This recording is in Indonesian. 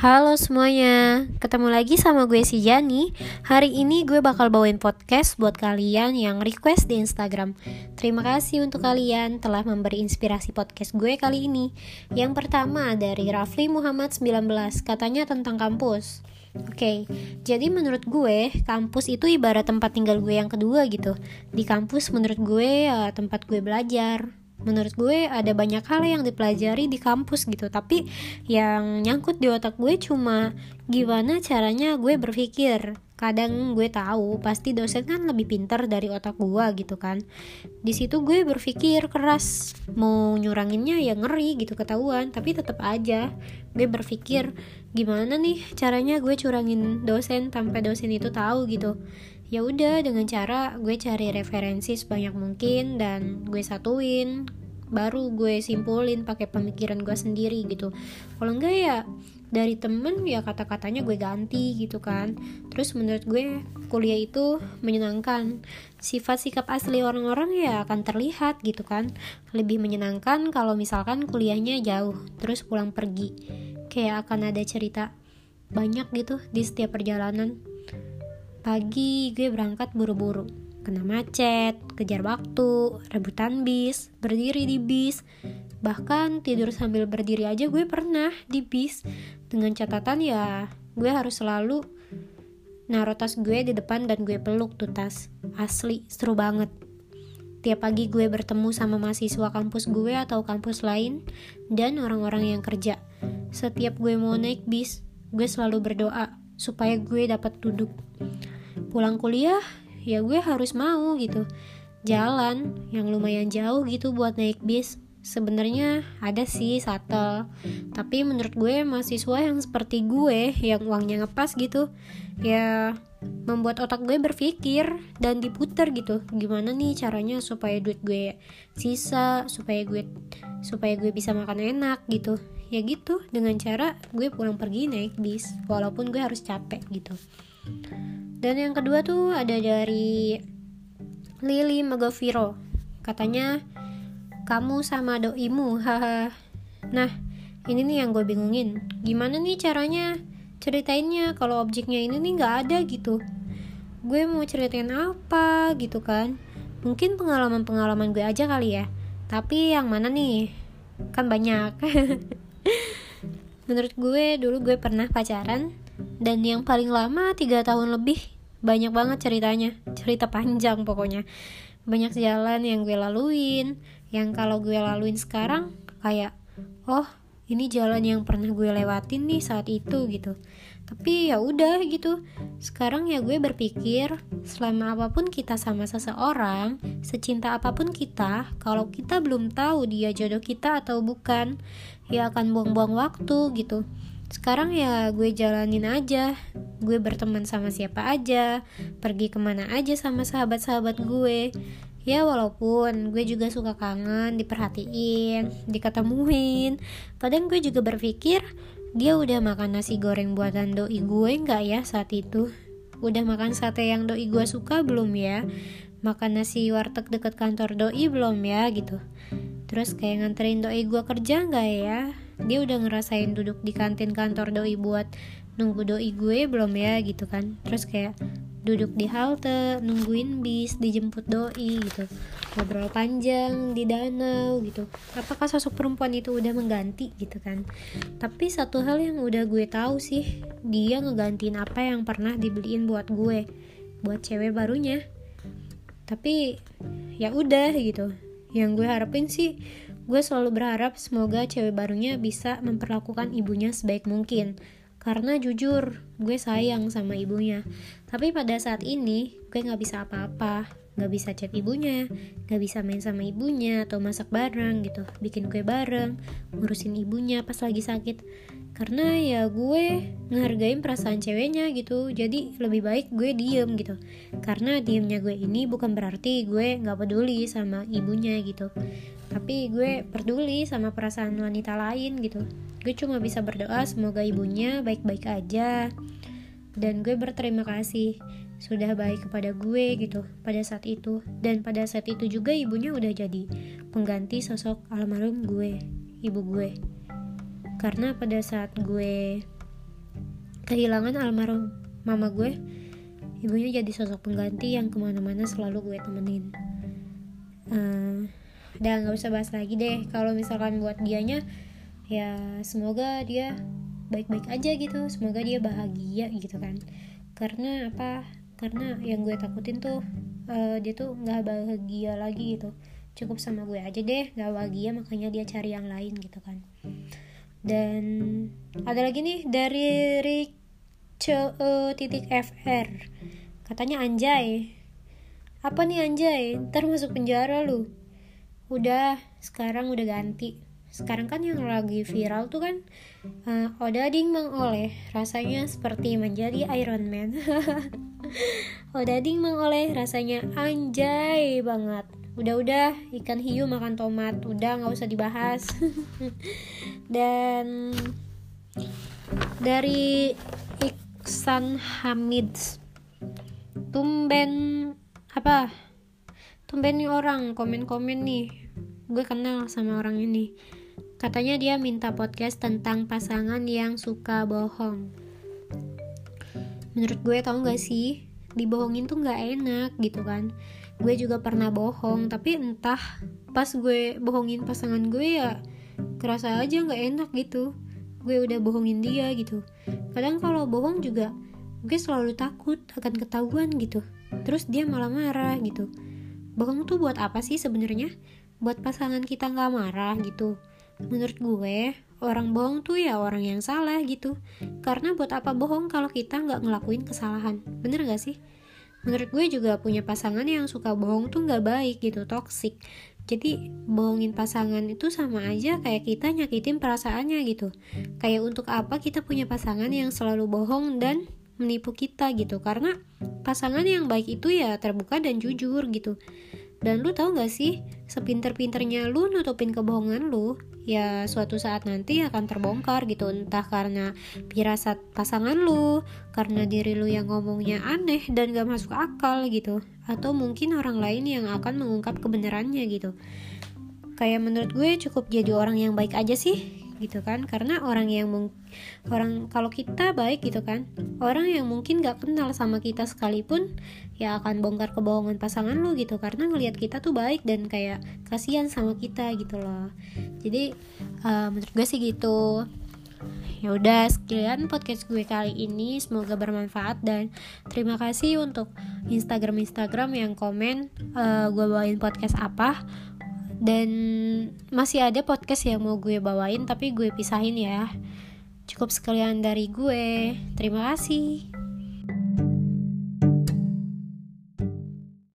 Halo semuanya, ketemu lagi sama gue si Jani. Hari ini gue bakal bawain podcast buat kalian yang request di Instagram. Terima kasih untuk kalian telah memberi inspirasi podcast gue kali ini. Yang pertama dari Rafli Muhammad 19, katanya tentang kampus. Oke, okay, jadi menurut gue kampus itu ibarat tempat tinggal gue yang kedua gitu. Di kampus menurut gue ya tempat gue belajar, menurut gue ada banyak hal yang dipelajari di kampus gitu. Tapi yang nyangkut di otak gue cuma gimana caranya gue berpikir. Kadang gue tahu pasti dosen kan lebih pintar dari otak gue gitu kan. Di situ gue berpikir keras mau nyuranginnya ya ngeri gitu ketahuan. Tapi tetap aja gue berpikir gimana nih caranya gue curangin dosen tanpa dosen itu tahu gitu ya udah dengan cara gue cari referensi sebanyak mungkin dan gue satuin baru gue simpulin pakai pemikiran gue sendiri gitu. Kalau enggak ya dari temen ya kata-katanya gue ganti gitu kan. Terus menurut gue kuliah itu menyenangkan. Sifat sikap asli orang-orang ya akan terlihat gitu kan. Lebih menyenangkan kalau misalkan kuliahnya jauh terus pulang pergi. Kayak akan ada cerita banyak gitu di setiap perjalanan pagi gue berangkat buru-buru. Kena macet, kejar waktu, rebutan bis, berdiri di bis, bahkan tidur sambil berdiri aja gue pernah di bis. Dengan catatan ya gue harus selalu naruh tas gue di depan dan gue peluk tuh tas. Asli seru banget. Tiap pagi gue bertemu sama mahasiswa kampus gue atau kampus lain dan orang-orang yang kerja. Setiap gue mau naik bis gue selalu berdoa supaya gue dapat duduk pulang kuliah ya gue harus mau gitu. Jalan yang lumayan jauh gitu buat naik bis. Sebenarnya ada sih shuttle. Tapi menurut gue mahasiswa yang seperti gue yang uangnya ngepas gitu ya membuat otak gue berpikir dan diputer gitu. Gimana nih caranya supaya duit gue sisa supaya gue supaya gue bisa makan enak gitu. Ya gitu dengan cara gue pulang pergi naik bis. Walaupun gue harus capek gitu dan yang kedua tuh ada dari Lily Magoviro katanya kamu sama doimu haha. Nah ini nih yang gue bingungin. Gimana nih caranya ceritainnya kalau objeknya ini nih nggak ada gitu? Gue mau ceritain apa gitu kan? Mungkin pengalaman-pengalaman gue aja kali ya. Tapi yang mana nih? Kan banyak. Menurut gue dulu gue pernah pacaran dan yang paling lama tiga tahun lebih. Banyak banget ceritanya. Cerita panjang pokoknya. Banyak jalan yang gue laluin. Yang kalau gue laluin sekarang kayak oh ini jalan yang pernah gue lewatin nih saat itu gitu. Tapi ya udah gitu. Sekarang ya gue berpikir selama apa pun kita sama seseorang secinta apa pun kita kalau kita belum tahu dia jodoh kita atau bukan ya akan buang-buang waktu gitu sekarang ya gue jalanin aja. Gue berteman sama siapa aja. Pergi ke mana aja sama sahabat-sahabat gue. Ya walaupun gue juga suka kangen diperhatiin diketemuin. Kadang gue juga berpikir dia udah makan nasi goreng buatan doi gue nggak ya saat itu? Udah makan sate yang doi gue suka belum ya? Makan nasi warteg deket kantor doi belum ya gitu. Terus kayak nganterin doi gue kerja nggak ya dia udah ngerasain duduk di kantin kantor doi buat nunggu doi gue belum ya gitu kan. Terus kayak duduk di halte nungguin bis dijemput doi gitu. Ngobrol panjang di danau gitu. Apakah sosok perempuan itu udah mengganti gitu kan? Tapi satu hal yang udah gue tahu sih dia ngegantiin apa yang pernah dibeliin buat gue buat cewek barunya. Tapi ya udah gitu. Yang gue harapin sih gue selalu berharap semoga cewek barunya bisa memperlakukan ibunya sebaik mungkin. Karena jujur gue sayang sama ibunya. Tapi pada saat ini gue gak bisa apa-apa. Gak bisa chat ibunya gak bisa main sama ibunya atau masak bareng gitu. Bikin kue bareng ngurusin ibunya pas lagi sakit. Karena ya gue ngehargain perasaan ceweknya gitu. Jadi lebih baik gue diem gitu. Karena diemnya gue ini bukan berarti gue gak peduli sama ibunya gitu tapi gue peduli sama perasaan wanita lain gitu. Gue cuma bisa berdoa semoga ibunya baik-baik aja. Dan gue berterima kasih sudah baik kepada gue gitu pada saat itu. Dan pada saat itu juga ibunya udah jadi pengganti sosok almarhum gue ibu gue. Karena pada saat gue kehilangan almarhum mama gue ibunya jadi sosok pengganti yang ke mana-mana selalu gue temenin. Uh, udah nggak usah bahas lagi deh. Kalau misalkan buat dianya ya semoga dia baik-baik aja gitu. Semoga dia bahagia gitu kan. Karena apa? Karena yang gue takutin tuh uh, dia tuh nggak bahagia lagi gitu. Cukup sama gue aja deh nggak bahagia makanya dia cari yang lain gitu kan. Dan ada lagi nih dari Rick uh, titik FR katanya anjay apa nih anjay? Ntar masuk penjara lu udah sekarang udah ganti. Sekarang kan yang lagi viral tuh kan uh, Odading mengoleh rasanya seperti menjadi Iron Man. Odading mengoleh rasanya anjay banget. Udah-udah ikan hiu makan tomat udah nggak usah dibahas. Dan dari Iksan Hamid tumben apa tumben nih orang komen-komen nih gue kenal sama orang ini Katanya dia minta podcast tentang pasangan yang suka bohong. Menurut gue tau gak sih, dibohongin tuh gak enak gitu kan. Gue juga pernah bohong, tapi entah pas gue bohongin pasangan gue ya kerasa aja gak enak gitu. Gue udah bohongin dia gitu. Kadang kalau bohong juga gue selalu takut akan ketahuan gitu. Terus dia malah marah gitu. Bohong tuh buat apa sih sebenarnya? Buat pasangan kita gak marah gitu. Menurut gue orang bohong tuh ya orang yang salah gitu. Karena buat apa bohong kalau kita nggak ngelakuin kesalahan? Bener gak sih? Menurut gue juga punya pasangan yang suka bohong tuh nggak baik gitu toxic. Jadi bohongin pasangan itu sama aja kayak kita nyakitin perasaannya gitu. Kayak untuk apa kita punya pasangan yang selalu bohong dan menipu kita gitu karena pasangan yang baik itu ya terbuka dan jujur gitu dan lu tau gak sih, sepinter-pinternya lu nutupin kebohongan lu, ya suatu saat nanti akan terbongkar gitu. Entah karena pirasat pasangan lu, karena diri lu yang ngomongnya aneh dan gak masuk akal gitu. Atau mungkin orang lain yang akan mengungkap kebenarannya gitu. Kayak menurut gue cukup jadi orang yang baik aja sih gitu kan. Karena orang yang orang kalau kita baik gitu kan orang yang mungkin gak kenal sama kita sekalipun ya akan bongkar kebohongan pasangan lu gitu. Karena ngelihat kita tuh baik dan kayak kasihan sama kita gitu loh. Jadi uh, menurut gue sih gitu. Ya udah sekian podcast gue kali ini. Semoga bermanfaat dan terima kasih untuk Instagram Instagram yang komen uh, gue bawain podcast apa dan masih ada podcast yang mau gue bawain tapi gue pisahin ya. Cukup sekalian dari gue. Terima kasih